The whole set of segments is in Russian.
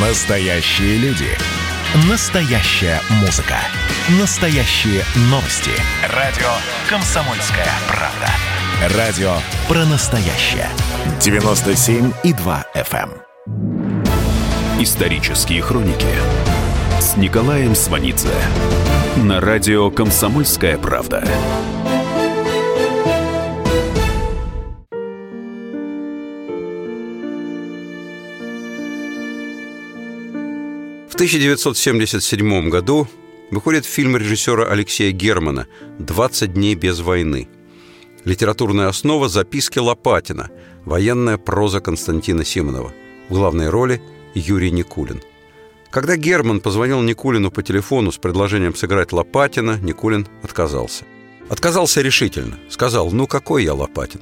Настоящие люди. Настоящая музыка. Настоящие новости. Радио «Комсомольская правда». Радио про настоящее. 97,2 FM. эм. Исторические хроники с Николаем Сванидзе на радио «Комсомольская правда». 1977 году выходит фильм режиссера Алексея Германа «20 дней без войны». Литературная основа записки Лопатина, военная проза Константина Симонова. В главной роли Юрий Никулин. Когда Герман позвонил Никулину по телефону с предложением сыграть Лопатина, Никулин отказался. Отказался решительно. Сказал, ну какой я Лопатин?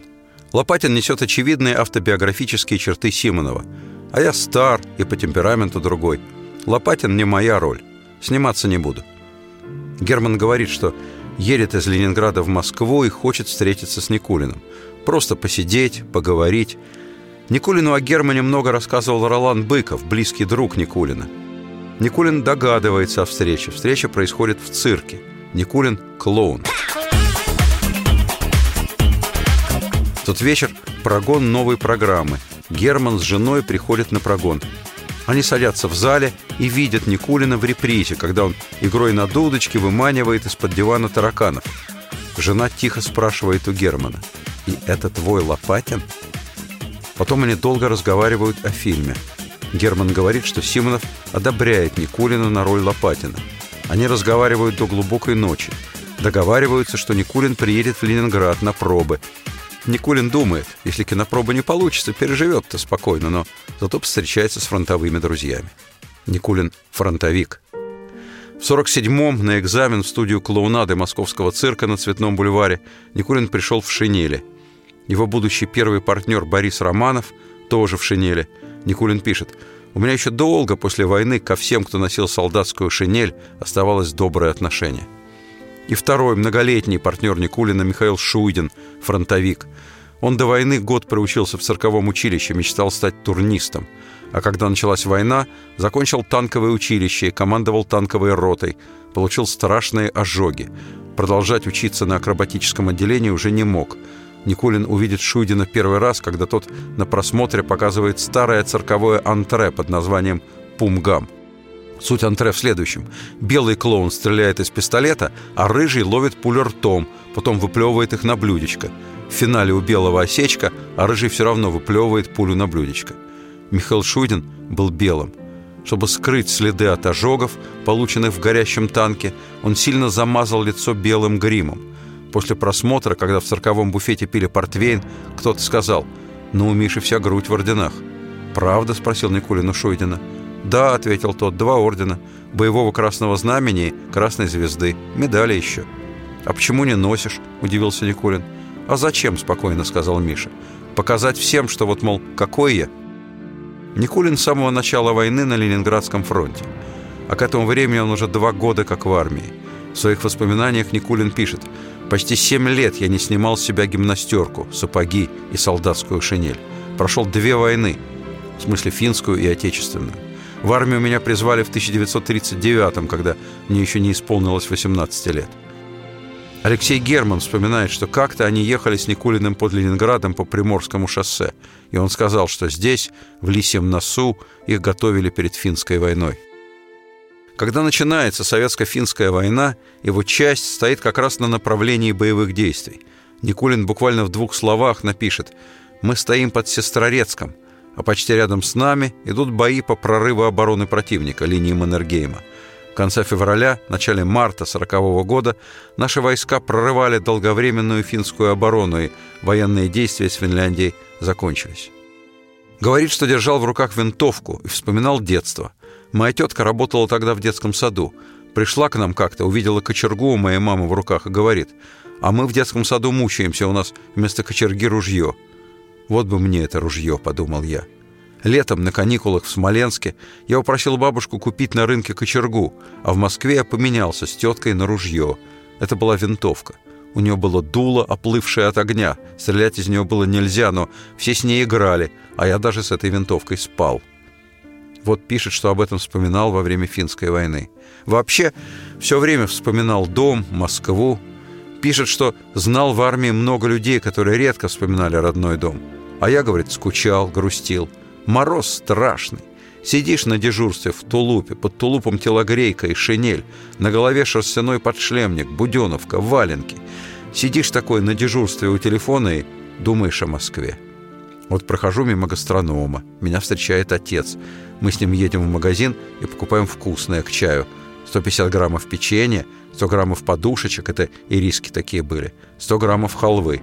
Лопатин несет очевидные автобиографические черты Симонова. А я стар и по темпераменту другой. Лопатин не моя роль. Сниматься не буду. Герман говорит, что едет из Ленинграда в Москву и хочет встретиться с Никулиным. Просто посидеть, поговорить. Никулину о Германе много рассказывал Ролан Быков, близкий друг Никулина. Никулин догадывается о встрече. Встреча происходит в цирке. Никулин – клоун. В тот вечер прогон новой программы. Герман с женой приходят на прогон. Они садятся в зале и видят Никулина в репризе, когда он игрой на дудочке выманивает из-под дивана тараканов. Жена тихо спрашивает у Германа. «И это твой Лопатин?» Потом они долго разговаривают о фильме. Герман говорит, что Симонов одобряет Никулина на роль Лопатина. Они разговаривают до глубокой ночи. Договариваются, что Никулин приедет в Ленинград на пробы. Никулин думает, если кинопроба не получится, переживет-то спокойно, но зато встречается с фронтовыми друзьями. Никулин – фронтовик. В 47-м на экзамен в студию клоунады Московского цирка на Цветном бульваре Никулин пришел в шинели. Его будущий первый партнер Борис Романов тоже в шинели. Никулин пишет «У меня еще долго после войны ко всем, кто носил солдатскую шинель, оставалось доброе отношение». И второй, многолетний партнер Никулина Михаил Шуйдин, фронтовик. Он до войны год проучился в цирковом училище, мечтал стать турнистом. А когда началась война, закончил танковое училище и командовал танковой ротой. Получил страшные ожоги. Продолжать учиться на акробатическом отделении уже не мог. Никулин увидит Шуйдина первый раз, когда тот на просмотре показывает старое цирковое антре под названием «Пумгам». Суть антре в следующем. Белый клоун стреляет из пистолета, а рыжий ловит пулю ртом, потом выплевывает их на блюдечко. В финале у белого осечка, а рыжий все равно выплевывает пулю на блюдечко. Михаил Шуйдин был белым. Чтобы скрыть следы от ожогов, полученных в горящем танке, он сильно замазал лицо белым гримом. После просмотра, когда в цирковом буфете пили портвейн, кто-то сказал, «Ну, у Миши вся грудь в орденах». «Правда?» – спросил Никулин у Шуйдина. «Да», — ответил тот, — «два ордена. Боевого красного знамени и красной звезды. Медали еще». «А почему не носишь?» — удивился Никулин. «А зачем?» — спокойно сказал Миша. «Показать всем, что вот, мол, какой я». Никулин с самого начала войны на Ленинградском фронте. А к этому времени он уже два года как в армии. В своих воспоминаниях Никулин пишет «Почти семь лет я не снимал с себя гимнастерку, сапоги и солдатскую шинель. Прошел две войны, в смысле финскую и отечественную. В армию меня призвали в 1939 когда мне еще не исполнилось 18 лет. Алексей Герман вспоминает, что как-то они ехали с Никулиным под Ленинградом по Приморскому шоссе, и он сказал, что здесь, в Лисьем носу, их готовили перед финской войной. Когда начинается советско-финская война, его часть стоит как раз на направлении боевых действий. Никулин буквально в двух словах напишет «Мы стоим под Сестрорецком», а почти рядом с нами идут бои по прорыву обороны противника, линии Маннергейма. В конце февраля, начале марта 1940 года наши войска прорывали долговременную финскую оборону, и военные действия с Финляндией закончились. Говорит, что держал в руках винтовку и вспоминал детство. Моя тетка работала тогда в детском саду. Пришла к нам как-то, увидела кочергу у моей мамы в руках и говорит, «А мы в детском саду мучаемся, у нас вместо кочерги ружье». «Вот бы мне это ружье», — подумал я. Летом на каникулах в Смоленске я упросил бабушку купить на рынке кочергу, а в Москве я поменялся с теткой на ружье. Это была винтовка. У нее было дуло, оплывшее от огня. Стрелять из нее было нельзя, но все с ней играли, а я даже с этой винтовкой спал. Вот пишет, что об этом вспоминал во время финской войны. Вообще, все время вспоминал дом, Москву. Пишет, что знал в армии много людей, которые редко вспоминали родной дом. А я, говорит, скучал, грустил. Мороз страшный. Сидишь на дежурстве в тулупе, под тулупом телогрейка и шинель, на голове шерстяной подшлемник, буденовка, валенки. Сидишь такой на дежурстве у телефона и думаешь о Москве. Вот прохожу мимо гастронома, меня встречает отец. Мы с ним едем в магазин и покупаем вкусное к чаю. 150 граммов печенья, 100 граммов подушечек, это ириски такие были, 100 граммов халвы.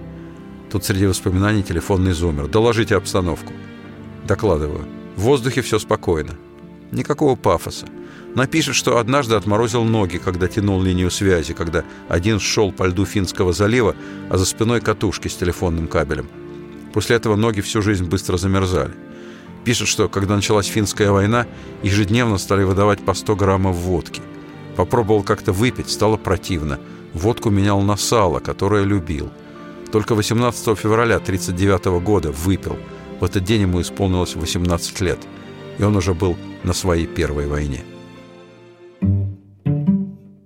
Тут среди воспоминаний телефонный зумер. Доложите обстановку. Докладываю. В воздухе все спокойно. Никакого пафоса. Напишет, что однажды отморозил ноги, когда тянул линию связи, когда один шел по льду Финского залива, а за спиной катушки с телефонным кабелем. После этого ноги всю жизнь быстро замерзали. Пишет, что когда началась финская война, ежедневно стали выдавать по 100 граммов водки. Попробовал как-то выпить, стало противно. Водку менял на сало, которое любил. Только 18 февраля 1939 года выпил – в этот день ему исполнилось 18 лет, и он уже был на своей первой войне.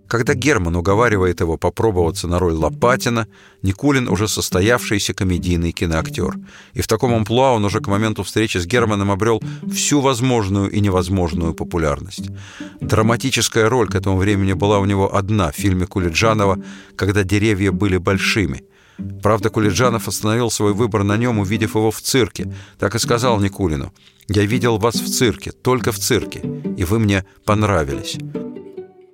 Когда Герман уговаривает его попробоваться на роль Лопатина, Никулин уже состоявшийся комедийный киноактер. И в таком амплуа он уже к моменту встречи с Германом обрел всю возможную и невозможную популярность. Драматическая роль к этому времени была у него одна в фильме Кулиджанова «Когда деревья были большими», Правда, Кулиджанов остановил свой выбор на нем, увидев его в цирке. Так и сказал Никулину. «Я видел вас в цирке, только в цирке, и вы мне понравились».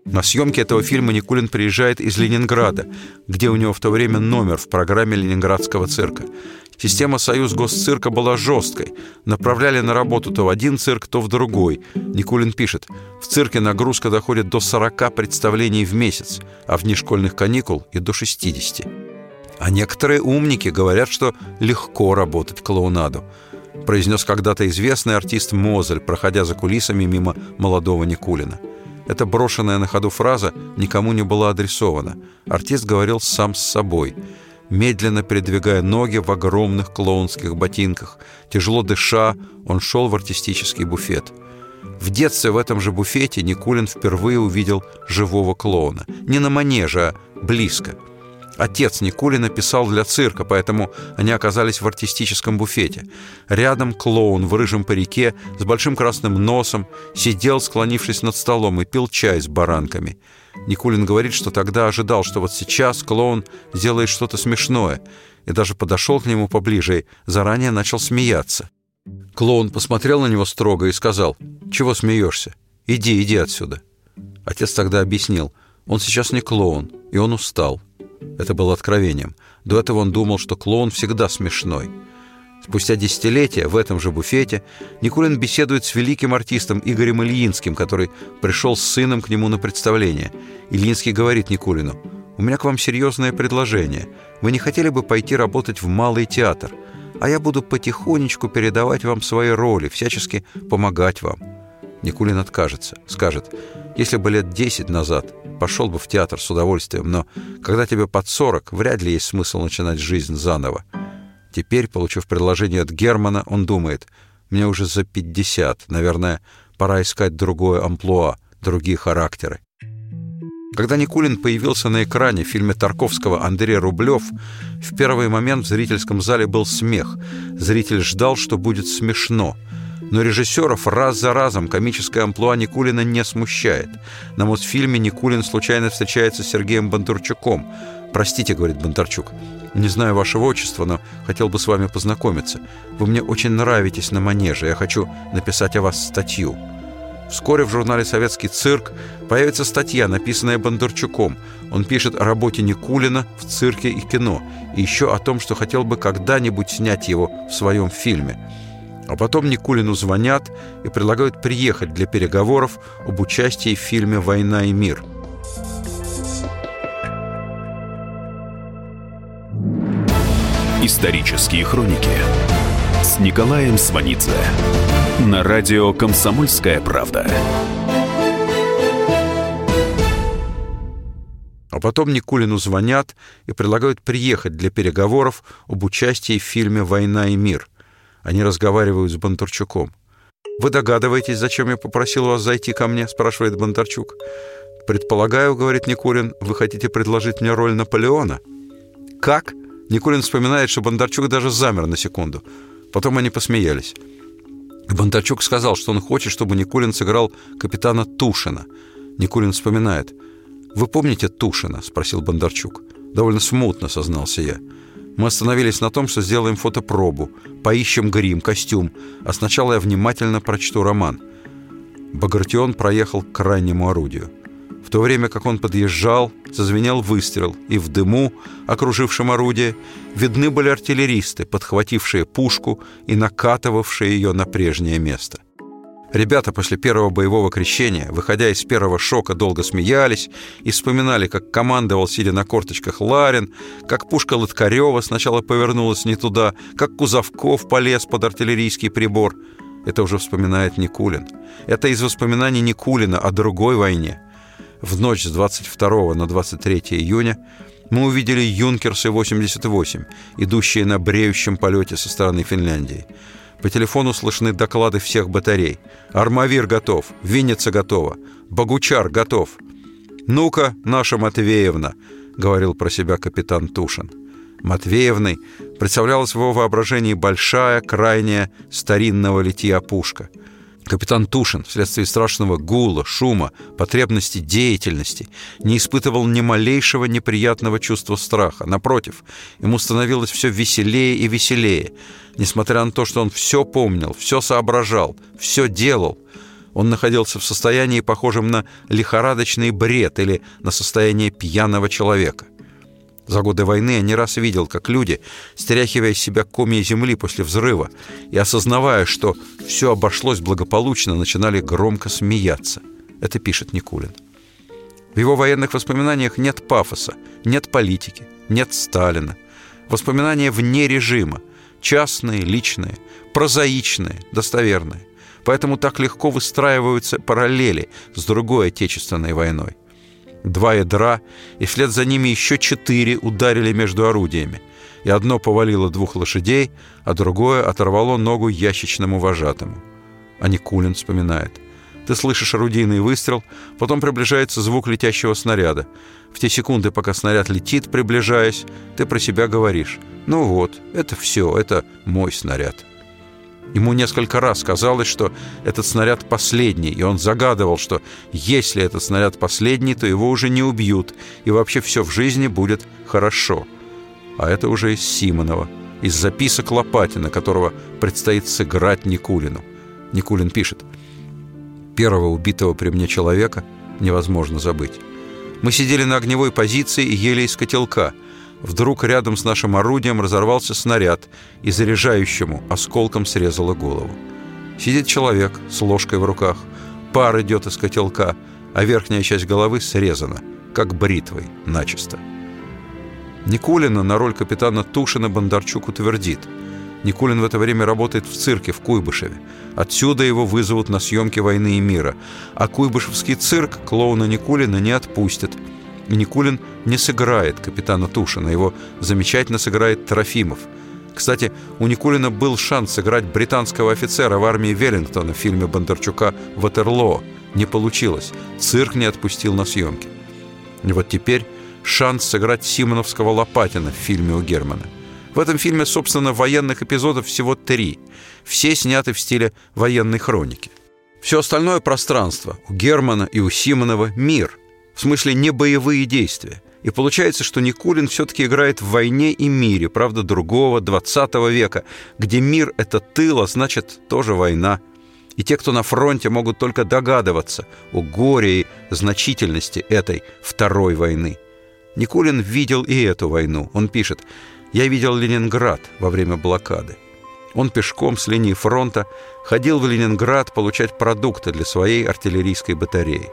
На съемки этого фильма Никулин приезжает из Ленинграда, где у него в то время номер в программе Ленинградского цирка. Система «Союз Госцирка» была жесткой. Направляли на работу то в один цирк, то в другой. Никулин пишет, в цирке нагрузка доходит до 40 представлений в месяц, а в дни школьных каникул и до 60. А некоторые умники говорят, что легко работать клоунаду, произнес когда-то известный артист Мозель, проходя за кулисами мимо молодого Никулина. Эта брошенная на ходу фраза никому не была адресована. Артист говорил сам с собой, медленно передвигая ноги в огромных клоунских ботинках. Тяжело дыша, он шел в артистический буфет. В детстве в этом же буфете Никулин впервые увидел живого клоуна. Не на манеже, а близко – Отец Никулина писал для цирка, поэтому они оказались в артистическом буфете. Рядом клоун в рыжем парике с большим красным носом сидел, склонившись над столом, и пил чай с баранками. Никулин говорит, что тогда ожидал, что вот сейчас клоун сделает что-то смешное, и даже подошел к нему поближе и заранее начал смеяться. Клоун посмотрел на него строго и сказал, «Чего смеешься? Иди, иди отсюда». Отец тогда объяснил, он сейчас не клоун, и он устал. Это было откровением. До этого он думал, что клоун всегда смешной. Спустя десятилетия в этом же буфете Никулин беседует с великим артистом Игорем Ильинским, который пришел с сыном к нему на представление. Ильинский говорит Никулину, «У меня к вам серьезное предложение. Вы не хотели бы пойти работать в малый театр? А я буду потихонечку передавать вам свои роли, всячески помогать вам». Никулин откажется, скажет, «Если бы лет десять назад пошел бы в театр с удовольствием, но когда тебе под 40, вряд ли есть смысл начинать жизнь заново. Теперь, получив предложение от Германа, он думает, мне уже за 50, наверное, пора искать другое амплуа, другие характеры. Когда Никулин появился на экране в фильме Тарковского «Андрей Рублев», в первый момент в зрительском зале был смех. Зритель ждал, что будет смешно – но режиссеров раз за разом комическое амплуа Никулина не смущает. На Мосфильме Никулин случайно встречается с Сергеем Бондарчуком. «Простите», — говорит Бондарчук, — «не знаю вашего отчества, но хотел бы с вами познакомиться. Вы мне очень нравитесь на манеже, я хочу написать о вас статью». Вскоре в журнале «Советский цирк» появится статья, написанная Бондарчуком. Он пишет о работе Никулина в цирке и кино, и еще о том, что хотел бы когда-нибудь снять его в своем фильме. А потом Никулину звонят и предлагают приехать для переговоров об участии в фильме «Война и мир». Исторические хроники с Николаем Сванидзе на радио «Комсомольская правда». А потом Никулину звонят и предлагают приехать для переговоров об участии в фильме «Война и мир». Они разговаривают с Бондарчуком. «Вы догадываетесь, зачем я попросил вас зайти ко мне?» – спрашивает Бондарчук. «Предполагаю, — говорит Никулин, — вы хотите предложить мне роль Наполеона?» «Как?» Никулин вспоминает, что Бондарчук даже замер на секунду. Потом они посмеялись. Бондарчук сказал, что он хочет, чтобы Никулин сыграл капитана Тушина. Никулин вспоминает. «Вы помните Тушина?» – спросил Бондарчук. «Довольно смутно», – сознался я. Мы остановились на том, что сделаем фотопробу, поищем грим, костюм, а сначала я внимательно прочту роман. Багратион проехал к крайнему орудию. В то время как он подъезжал, зазвенел выстрел, и в дыму, окружившем орудие, видны были артиллеристы, подхватившие пушку и накатывавшие ее на прежнее место. Ребята после первого боевого крещения, выходя из первого шока, долго смеялись и вспоминали, как командовал, сидя на корточках, Ларин, как пушка Лыткарева сначала повернулась не туда, как Кузовков полез под артиллерийский прибор. Это уже вспоминает Никулин. Это из воспоминаний Никулина о другой войне. В ночь с 22 на 23 июня мы увидели «Юнкерсы-88», идущие на бреющем полете со стороны Финляндии. По телефону слышны доклады всех батарей. «Армавир готов», «Винница готова», «Богучар готов». «Ну-ка, наша Матвеевна», — говорил про себя капитан Тушин. Матвеевной представлялась в его воображении большая, крайняя, старинного литья пушка — Капитан Тушин вследствие страшного гула, шума, потребности деятельности не испытывал ни малейшего неприятного чувства страха. Напротив, ему становилось все веселее и веселее. Несмотря на то, что он все помнил, все соображал, все делал, он находился в состоянии, похожем на лихорадочный бред или на состояние пьяного человека. За годы войны я не раз видел, как люди, стряхивая из себя комья земли после взрыва и осознавая, что все обошлось благополучно, начинали громко смеяться. Это пишет Никулин. В его военных воспоминаниях нет пафоса, нет политики, нет Сталина. Воспоминания вне режима, частные, личные, прозаичные, достоверные. Поэтому так легко выстраиваются параллели с другой Отечественной войной. Два ядра, и вслед за ними еще четыре ударили между орудиями. И одно повалило двух лошадей, а другое оторвало ногу ящичному вожатому. А Никулин вспоминает. Ты слышишь орудийный выстрел, потом приближается звук летящего снаряда. В те секунды, пока снаряд летит, приближаясь, ты про себя говоришь. Ну вот, это все, это мой снаряд. Ему несколько раз казалось, что этот снаряд последний, и он загадывал, что если этот снаряд последний, то его уже не убьют, и вообще все в жизни будет хорошо. А это уже из Симонова, из записок Лопатина, которого предстоит сыграть Никулину. Никулин пишет, «Первого убитого при мне человека невозможно забыть. Мы сидели на огневой позиции и ели из котелка – Вдруг рядом с нашим орудием разорвался снаряд, и заряжающему осколком срезало голову. Сидит человек с ложкой в руках, пар идет из котелка, а верхняя часть головы срезана, как бритвой, начисто. Никулина на роль капитана Тушина Бондарчук утвердит. Никулин в это время работает в цирке в Куйбышеве. Отсюда его вызовут на съемки «Войны и мира». А Куйбышевский цирк клоуна Никулина не отпустит – Никулин не сыграет капитана Тушина, его замечательно сыграет Трофимов. Кстати, у Никулина был шанс сыграть британского офицера в армии Веллингтона в фильме Бондарчука «Ватерлоо». Не получилось. Цирк не отпустил на съемки. И вот теперь шанс сыграть Симоновского Лопатина в фильме у Германа. В этом фильме, собственно, военных эпизодов всего три. Все сняты в стиле военной хроники. Все остальное пространство у Германа и у Симонова – мир – в смысле не боевые действия. И получается, что Никулин все-таки играет в войне и мире, правда, другого, 20 века, где мир — это тыл, а значит, тоже война. И те, кто на фронте, могут только догадываться о горе и значительности этой второй войны. Никулин видел и эту войну. Он пишет, «Я видел Ленинград во время блокады. Он пешком с линии фронта ходил в Ленинград получать продукты для своей артиллерийской батареи.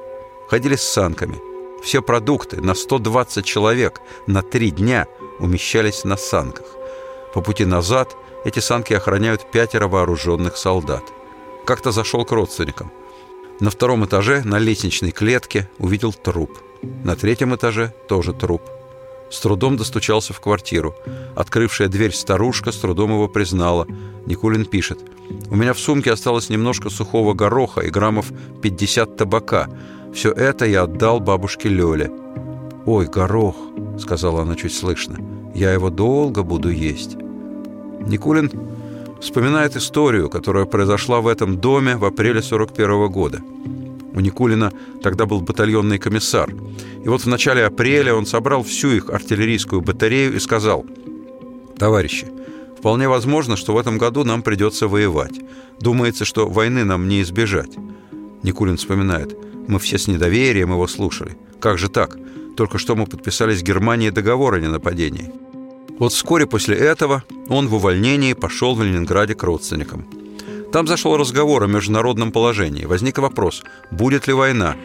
Ходили с санками – все продукты на 120 человек на три дня умещались на санках. По пути назад эти санки охраняют пятеро вооруженных солдат. Как-то зашел к родственникам. На втором этаже на лестничной клетке увидел труп. На третьем этаже тоже труп. С трудом достучался в квартиру. Открывшая дверь старушка с трудом его признала. Никулин пишет. «У меня в сумке осталось немножко сухого гороха и граммов 50 табака. Все это я отдал бабушке Лёле». «Ой, горох», — сказала она чуть слышно. «Я его долго буду есть». Никулин вспоминает историю, которая произошла в этом доме в апреле 41 -го года. У Никулина тогда был батальонный комиссар. И вот в начале апреля он собрал всю их артиллерийскую батарею и сказал, «Товарищи, вполне возможно, что в этом году нам придется воевать. Думается, что войны нам не избежать». Никулин вспоминает, «Мы все с недоверием его слушали. Как же так? Только что мы подписали с Германией договор о ненападении». Вот вскоре после этого он в увольнении пошел в Ленинграде к родственникам. Там зашел разговор о международном положении. Возник вопрос, будет ли война.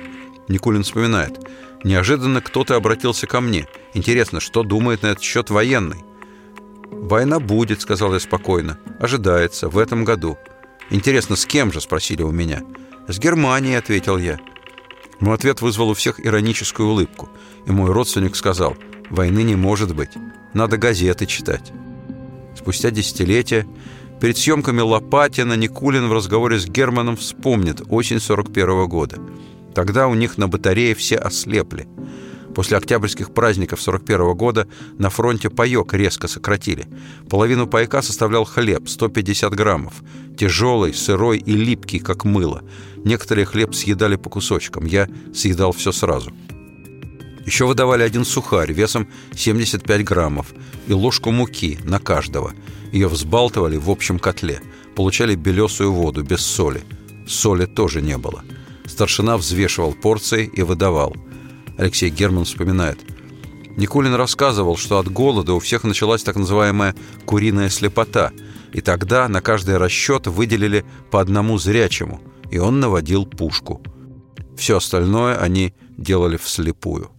Никулин вспоминает. Неожиданно кто-то обратился ко мне. Интересно, что думает на этот счет военный? «Война будет», — сказал я спокойно. «Ожидается, в этом году». «Интересно, с кем же?» — спросили у меня. «С Германией», — ответил я. Мой ответ вызвал у всех ироническую улыбку, и мой родственник сказал, «Войны не может быть, надо газеты читать». Спустя десятилетия Перед съемками «Лопатина» Никулин в разговоре с Германом вспомнит осень 41 -го года. Тогда у них на батарее все ослепли. После октябрьских праздников 41 -го года на фронте паёк резко сократили. Половину пайка составлял хлеб, 150 граммов. Тяжелый, сырой и липкий, как мыло. Некоторые хлеб съедали по кусочкам. Я съедал все сразу. Еще выдавали один сухарь весом 75 граммов и ложку муки на каждого – ее взбалтывали в общем котле. Получали белесую воду, без соли. Соли тоже не было. Старшина взвешивал порции и выдавал. Алексей Герман вспоминает. Никулин рассказывал, что от голода у всех началась так называемая «куриная слепота», и тогда на каждый расчет выделили по одному зрячему, и он наводил пушку. Все остальное они делали вслепую.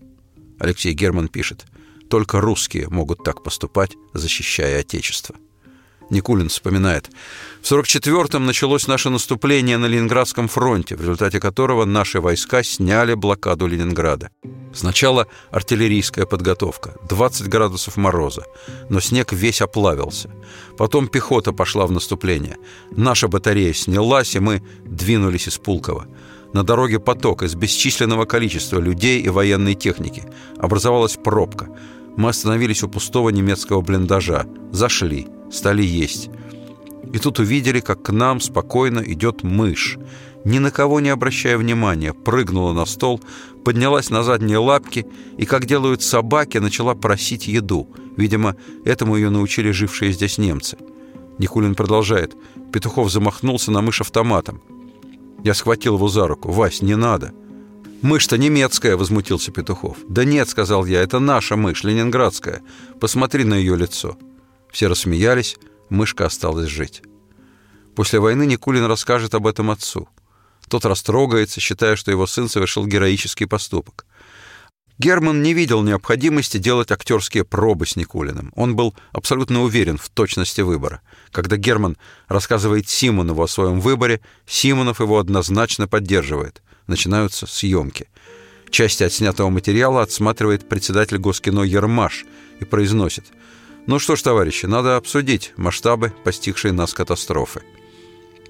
Алексей Герман пишет, «Только русские могут так поступать, защищая Отечество». Никулин вспоминает. В 44-м началось наше наступление на Ленинградском фронте, в результате которого наши войска сняли блокаду Ленинграда. Сначала артиллерийская подготовка, 20 градусов мороза, но снег весь оплавился. Потом пехота пошла в наступление. Наша батарея снялась, и мы двинулись из Пулково. На дороге поток из бесчисленного количества людей и военной техники. Образовалась пробка. Мы остановились у пустого немецкого блиндажа. Зашли стали есть. И тут увидели, как к нам спокойно идет мышь. Ни на кого не обращая внимания, прыгнула на стол, поднялась на задние лапки и, как делают собаки, начала просить еду. Видимо, этому ее научили жившие здесь немцы. Никулин продолжает. Петухов замахнулся на мышь автоматом. Я схватил его за руку. «Вась, не надо!» «Мышь-то немецкая!» — возмутился Петухов. «Да нет!» — сказал я. «Это наша мышь, ленинградская. Посмотри на ее лицо». Все рассмеялись, мышка осталась жить. После войны Никулин расскажет об этом отцу. Тот растрогается, считая, что его сын совершил героический поступок. Герман не видел необходимости делать актерские пробы с Никулиным. Он был абсолютно уверен в точности выбора. Когда Герман рассказывает Симонову о своем выборе, Симонов его однозначно поддерживает. Начинаются съемки. Части отснятого материала отсматривает председатель Госкино Ермаш и произносит – ну что ж, товарищи, надо обсудить масштабы постигшей нас катастрофы.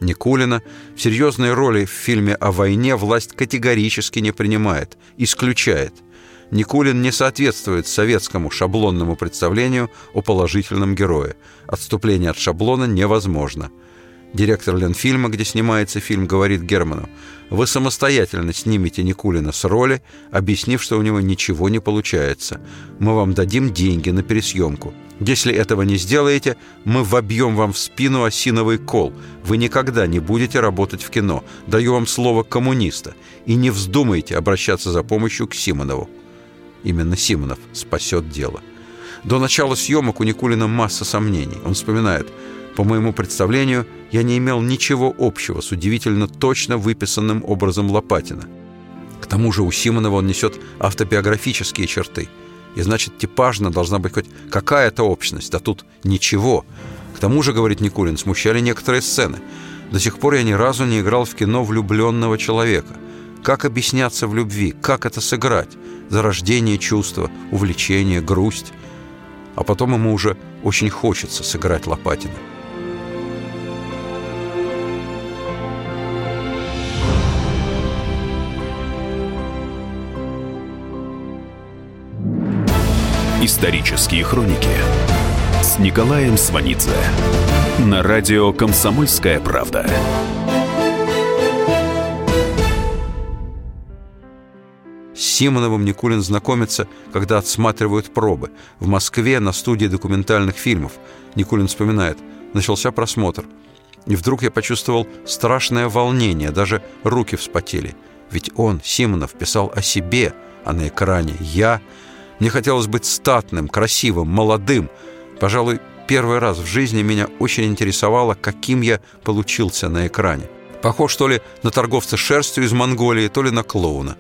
Никулина в серьезной роли в фильме о войне власть категорически не принимает, исключает. Никулин не соответствует советскому шаблонному представлению о положительном герое. Отступление от шаблона невозможно. Директор Ленфильма, где снимается фильм, говорит Герману, «Вы самостоятельно снимете Никулина с роли, объяснив, что у него ничего не получается. Мы вам дадим деньги на пересъемку. Если этого не сделаете, мы вобьем вам в спину осиновый кол. Вы никогда не будете работать в кино. Даю вам слово коммуниста. И не вздумайте обращаться за помощью к Симонову. Именно Симонов спасет дело. До начала съемок у Никулина масса сомнений. Он вспоминает, по моему представлению, я не имел ничего общего с удивительно точно выписанным образом Лопатина. К тому же у Симонова он несет автобиографические черты – и значит, типажно должна быть хоть какая-то общность, а тут ничего. К тому же, говорит Никулин, смущали некоторые сцены. До сих пор я ни разу не играл в кино влюбленного человека. Как объясняться в любви? Как это сыграть? Зарождение чувства, увлечение, грусть. А потом ему уже очень хочется сыграть Лопатина. Исторические хроники с Николаем Сванидзе на радио «Комсомольская правда». С Симоновым Никулин знакомится, когда отсматривают пробы. В Москве на студии документальных фильмов. Никулин вспоминает. Начался просмотр. И вдруг я почувствовал страшное волнение, даже руки вспотели. Ведь он, Симонов, писал о себе, а на экране я. Мне хотелось быть статным, красивым, молодым. Пожалуй, первый раз в жизни меня очень интересовало, каким я получился на экране. Похож то ли на торговца шерстью из Монголии, то ли на клоуна.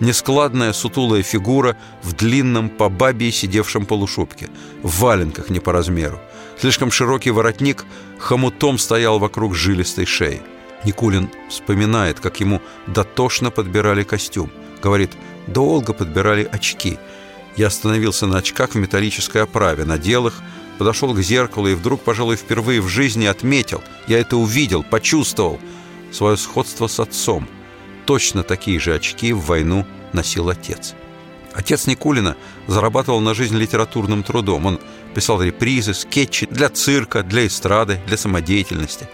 Нескладная сутулая фигура в длинном по бабе сидевшем полушубке, в валенках не по размеру. Слишком широкий воротник хомутом стоял вокруг жилистой шеи. Никулин вспоминает, как ему дотошно подбирали костюм. Говорит, долго подбирали очки. Я остановился на очках в металлической оправе, надел их, подошел к зеркалу и вдруг, пожалуй, впервые в жизни отметил, я это увидел, почувствовал, свое сходство с отцом. Точно такие же очки в войну носил отец. Отец Никулина зарабатывал на жизнь литературным трудом. Он писал репризы, скетчи для цирка, для эстрады, для самодеятельности.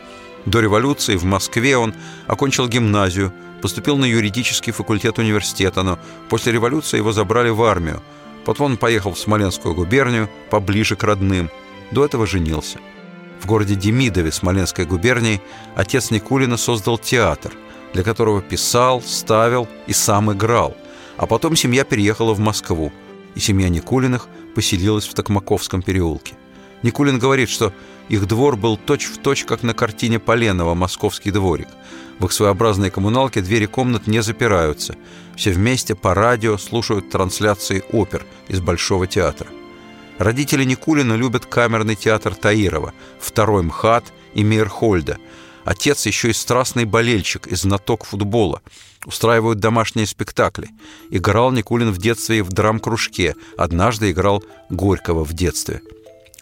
До революции в Москве он окончил гимназию, поступил на юридический факультет университета, но после революции его забрали в армию. Потом он поехал в Смоленскую губернию, поближе к родным. До этого женился. В городе Демидове Смоленской губернии отец Никулина создал театр, для которого писал, ставил и сам играл. А потом семья переехала в Москву, и семья Никулиных поселилась в Токмаковском переулке. Никулин говорит, что их двор был точь-в-точь, точь, как на картине Поленова «Московский дворик». В их своеобразной коммуналке двери комнат не запираются. Все вместе по радио слушают трансляции опер из Большого театра. Родители Никулина любят камерный театр Таирова, второй МХАТ и Мейерхольда. Отец еще и страстный болельщик и знаток футбола. Устраивают домашние спектакли. Играл Никулин в детстве и в драм-кружке. Однажды играл Горького в детстве –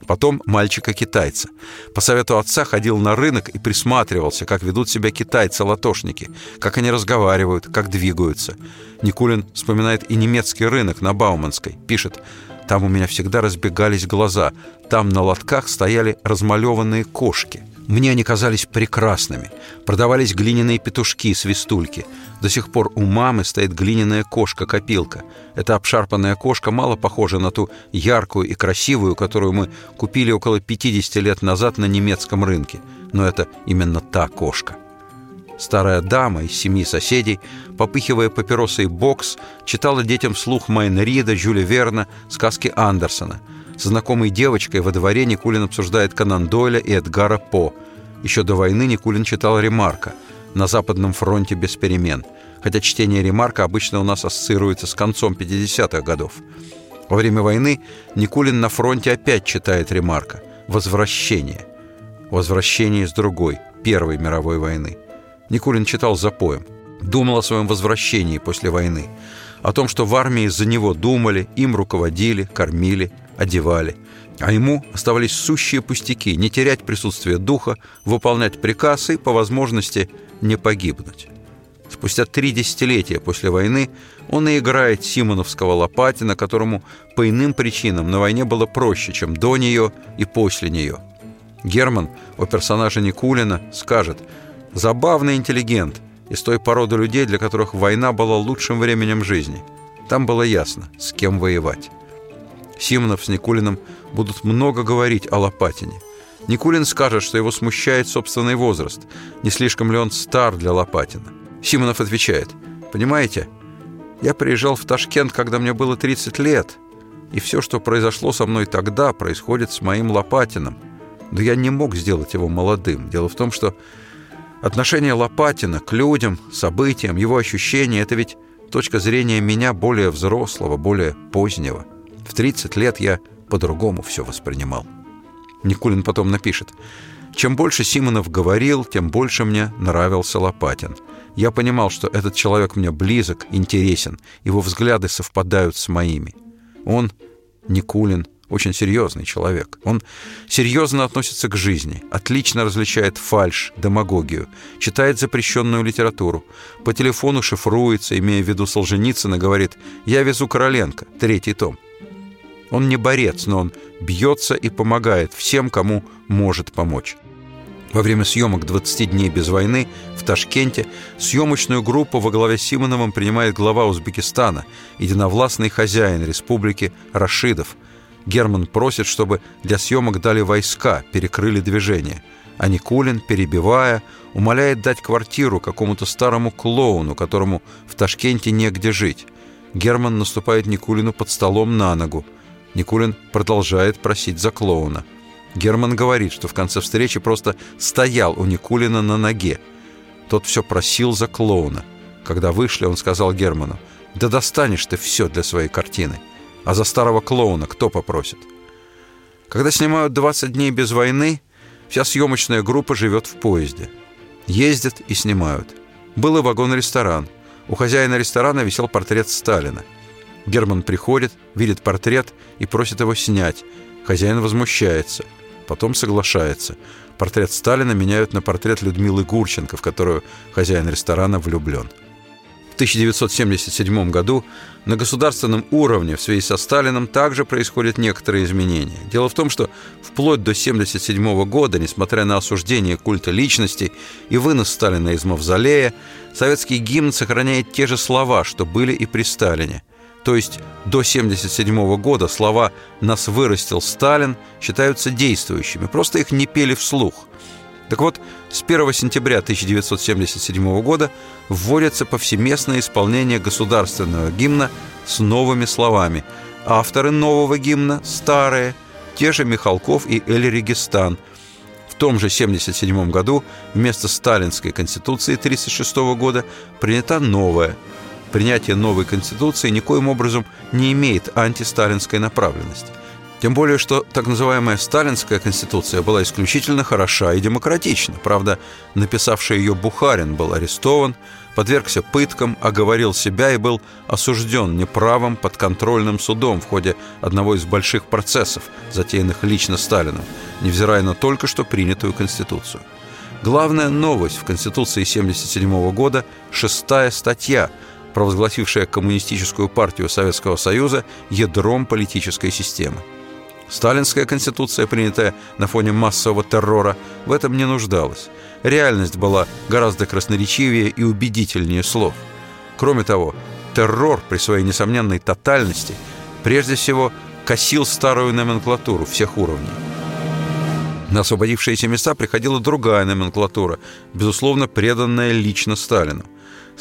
Потом мальчика-китайца. По совету отца ходил на рынок и присматривался, как ведут себя китайцы-латошники, как они разговаривают, как двигаются. Никулин вспоминает и немецкий рынок на Бауманской. Пишет, там у меня всегда разбегались глаза. Там на лотках стояли размалеванные кошки – мне они казались прекрасными. Продавались глиняные петушки, свистульки. До сих пор у мамы стоит глиняная кошка-копилка. Эта обшарпанная кошка мало похожа на ту яркую и красивую, которую мы купили около 50 лет назад на немецком рынке. Но это именно та кошка. Старая дама из семьи соседей, попыхивая папиросой бокс, читала детям вслух Майна Рида, Жюля Верна, сказки Андерсона – с знакомой девочкой во дворе Никулин обсуждает Конан Дойля и Эдгара По. Еще до войны Никулин читал Ремарка «На Западном фронте без перемен», хотя чтение Ремарка обычно у нас ассоциируется с концом 50-х годов. Во время войны Никулин на фронте опять читает Ремарка «Возвращение». «Возвращение из другой, Первой мировой войны». Никулин читал запоем. Думал о своем возвращении после войны. О том, что в армии за него думали, им руководили, кормили, одевали. А ему оставались сущие пустяки – не терять присутствие духа, выполнять приказ и, по возможности, не погибнуть. Спустя три десятилетия после войны он и играет Симоновского Лопатина, которому по иным причинам на войне было проще, чем до нее и после нее. Герман о персонаже Никулина скажет «Забавный интеллигент из той породы людей, для которых война была лучшим временем жизни. Там было ясно, с кем воевать». Симонов с Никулиным будут много говорить о Лопатине. Никулин скажет, что его смущает собственный возраст. Не слишком ли он стар для Лопатина? Симонов отвечает. «Понимаете, я приезжал в Ташкент, когда мне было 30 лет, и все, что произошло со мной тогда, происходит с моим Лопатином. Но я не мог сделать его молодым. Дело в том, что отношение Лопатина к людям, событиям, его ощущения – это ведь точка зрения меня более взрослого, более позднего. В 30 лет я по-другому все воспринимал. Никулин потом напишет. Чем больше Симонов говорил, тем больше мне нравился Лопатин. Я понимал, что этот человек мне близок, интересен, его взгляды совпадают с моими. Он, Никулин, очень серьезный человек. Он серьезно относится к жизни, отлично различает фальш, демагогию, читает запрещенную литературу, по телефону шифруется, имея в виду Солженицына, говорит «Я везу Короленко», третий том. Он не борец, но он бьется и помогает всем, кому может помочь. Во время съемок «20 дней без войны» в Ташкенте съемочную группу во главе с Симоновым принимает глава Узбекистана, единовластный хозяин республики Рашидов – Герман просит, чтобы для съемок дали войска, перекрыли движение. А Никулин, перебивая, умоляет дать квартиру какому-то старому клоуну, которому в Ташкенте негде жить. Герман наступает Никулину под столом на ногу. Никулин продолжает просить за клоуна. Герман говорит, что в конце встречи просто стоял у Никулина на ноге. Тот все просил за клоуна. Когда вышли, он сказал Герману, «Да достанешь ты все для своей картины». А за старого клоуна кто попросит? Когда снимают «20 дней без войны», вся съемочная группа живет в поезде. Ездят и снимают. Был и вагон-ресторан. У хозяина ресторана висел портрет Сталина. Герман приходит, видит портрет и просит его снять. Хозяин возмущается. Потом соглашается. Портрет Сталина меняют на портрет Людмилы Гурченко, в которую хозяин ресторана влюблен. В 1977 году на государственном уровне в связи со Сталином также происходят некоторые изменения. Дело в том, что вплоть до 1977 года, несмотря на осуждение культа личности и вынос Сталина из мавзолея, советский гимн сохраняет те же слова, что были и при Сталине. То есть до 1977 года слова «нас вырастил Сталин» считаются действующими, просто их не пели вслух – так вот, с 1 сентября 1977 года вводится повсеместное исполнение государственного гимна с новыми словами. Авторы нового гимна – старые, те же Михалков и Эль Регистан. В том же 1977 году вместо сталинской конституции 1936 года принята новая. Принятие новой конституции никоим образом не имеет антисталинской направленности. Тем более, что так называемая Сталинская конституция была исключительно хороша и демократична. Правда, написавший ее Бухарин был арестован, подвергся пыткам, оговорил себя и был осужден неправым подконтрольным судом в ходе одного из больших процессов, затеянных лично Сталином, невзирая на только что принятую Конституцию. Главная новость в Конституции 1977 года – шестая статья, провозгласившая Коммунистическую партию Советского Союза ядром политической системы. Сталинская конституция, принятая на фоне массового террора, в этом не нуждалась. Реальность была гораздо красноречивее и убедительнее слов. Кроме того, террор при своей несомненной тотальности прежде всего косил старую номенклатуру всех уровней. На освободившиеся места приходила другая номенклатура, безусловно, преданная лично Сталину.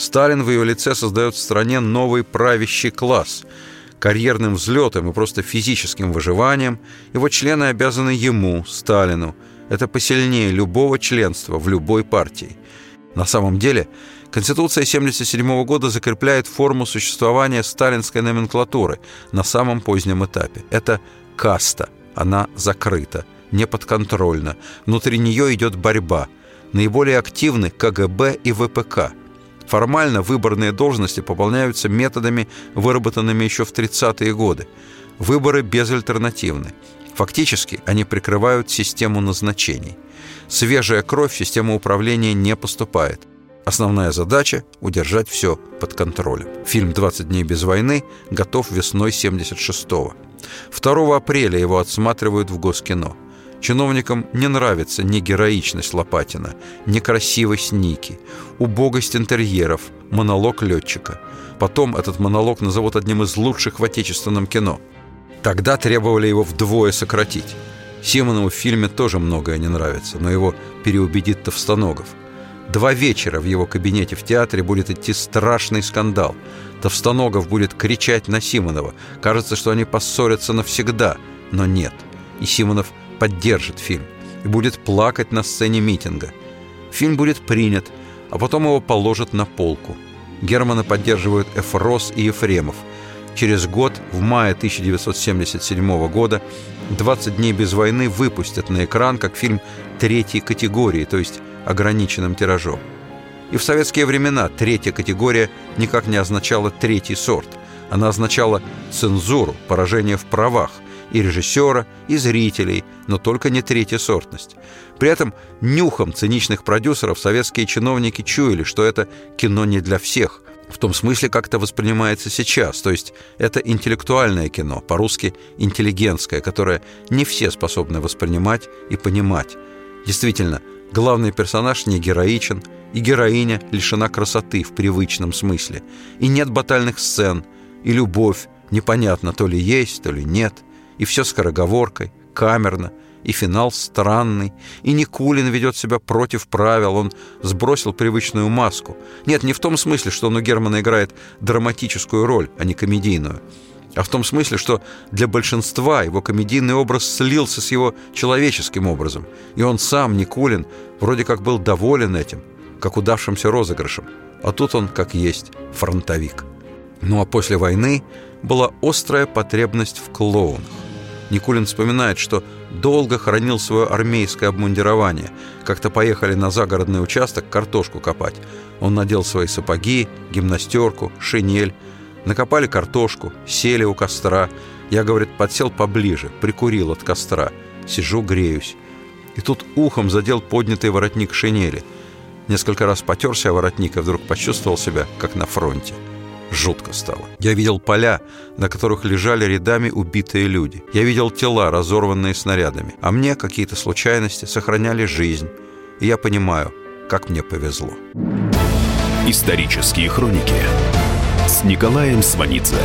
Сталин в ее лице создает в стране новый правящий класс – карьерным взлетом и просто физическим выживанием, его члены обязаны ему, Сталину. Это посильнее любого членства в любой партии. На самом деле, Конституция 1977 года закрепляет форму существования сталинской номенклатуры на самом позднем этапе. Это каста. Она закрыта, неподконтрольна. Внутри нее идет борьба. Наиболее активны КГБ и ВПК – Формально выборные должности пополняются методами, выработанными еще в 30-е годы. Выборы безальтернативны. Фактически они прикрывают систему назначений. Свежая кровь в систему управления не поступает. Основная задача – удержать все под контролем. Фильм «20 дней без войны» готов весной 76-го. 2 апреля его отсматривают в Госкино – Чиновникам не нравится ни героичность Лопатина, ни красивость Ники, убогость интерьеров, монолог летчика. Потом этот монолог назовут одним из лучших в отечественном кино. Тогда требовали его вдвое сократить. Симонову в фильме тоже многое не нравится, но его переубедит Товстоногов. Два вечера в его кабинете в театре будет идти страшный скандал. Товстоногов будет кричать на Симонова. Кажется, что они поссорятся навсегда, но нет. И Симонов поддержит фильм и будет плакать на сцене митинга. Фильм будет принят, а потом его положат на полку. Германа поддерживают Эфрос и Ефремов. Через год, в мае 1977 года, «20 дней без войны» выпустят на экран как фильм третьей категории, то есть ограниченным тиражом. И в советские времена третья категория никак не означала третий сорт. Она означала цензуру, поражение в правах и режиссера, и зрителей, но только не третья сортность. При этом нюхом циничных продюсеров советские чиновники чуяли, что это кино не для всех, в том смысле, как это воспринимается сейчас. То есть это интеллектуальное кино, по-русски интеллигентское, которое не все способны воспринимать и понимать. Действительно, главный персонаж не героичен, и героиня лишена красоты в привычном смысле. И нет батальных сцен, и любовь непонятно то ли есть, то ли нет. И все скороговоркой, камерно, и финал странный, и Никулин ведет себя против правил, он сбросил привычную маску. Нет, не в том смысле, что он у Германа играет драматическую роль, а не комедийную, а в том смысле, что для большинства его комедийный образ слился с его человеческим образом, и он сам, Никулин, вроде как был доволен этим, как удавшимся розыгрышем, а тут он, как есть, фронтовик. Ну а после войны была острая потребность в клоунах. Никулин вспоминает, что долго хранил свое армейское обмундирование. Как-то поехали на загородный участок картошку копать. Он надел свои сапоги, гимнастерку, шинель. Накопали картошку, сели у костра. Я, говорит, подсел поближе, прикурил от костра. Сижу, греюсь. И тут ухом задел поднятый воротник шинели. Несколько раз потерся о воротник и вдруг почувствовал себя, как на фронте. Жутко стало. Я видел поля, на которых лежали рядами убитые люди. Я видел тела, разорванные снарядами. А мне какие-то случайности сохраняли жизнь. И я понимаю, как мне повезло. Исторические хроники с Николаем Сванидзе.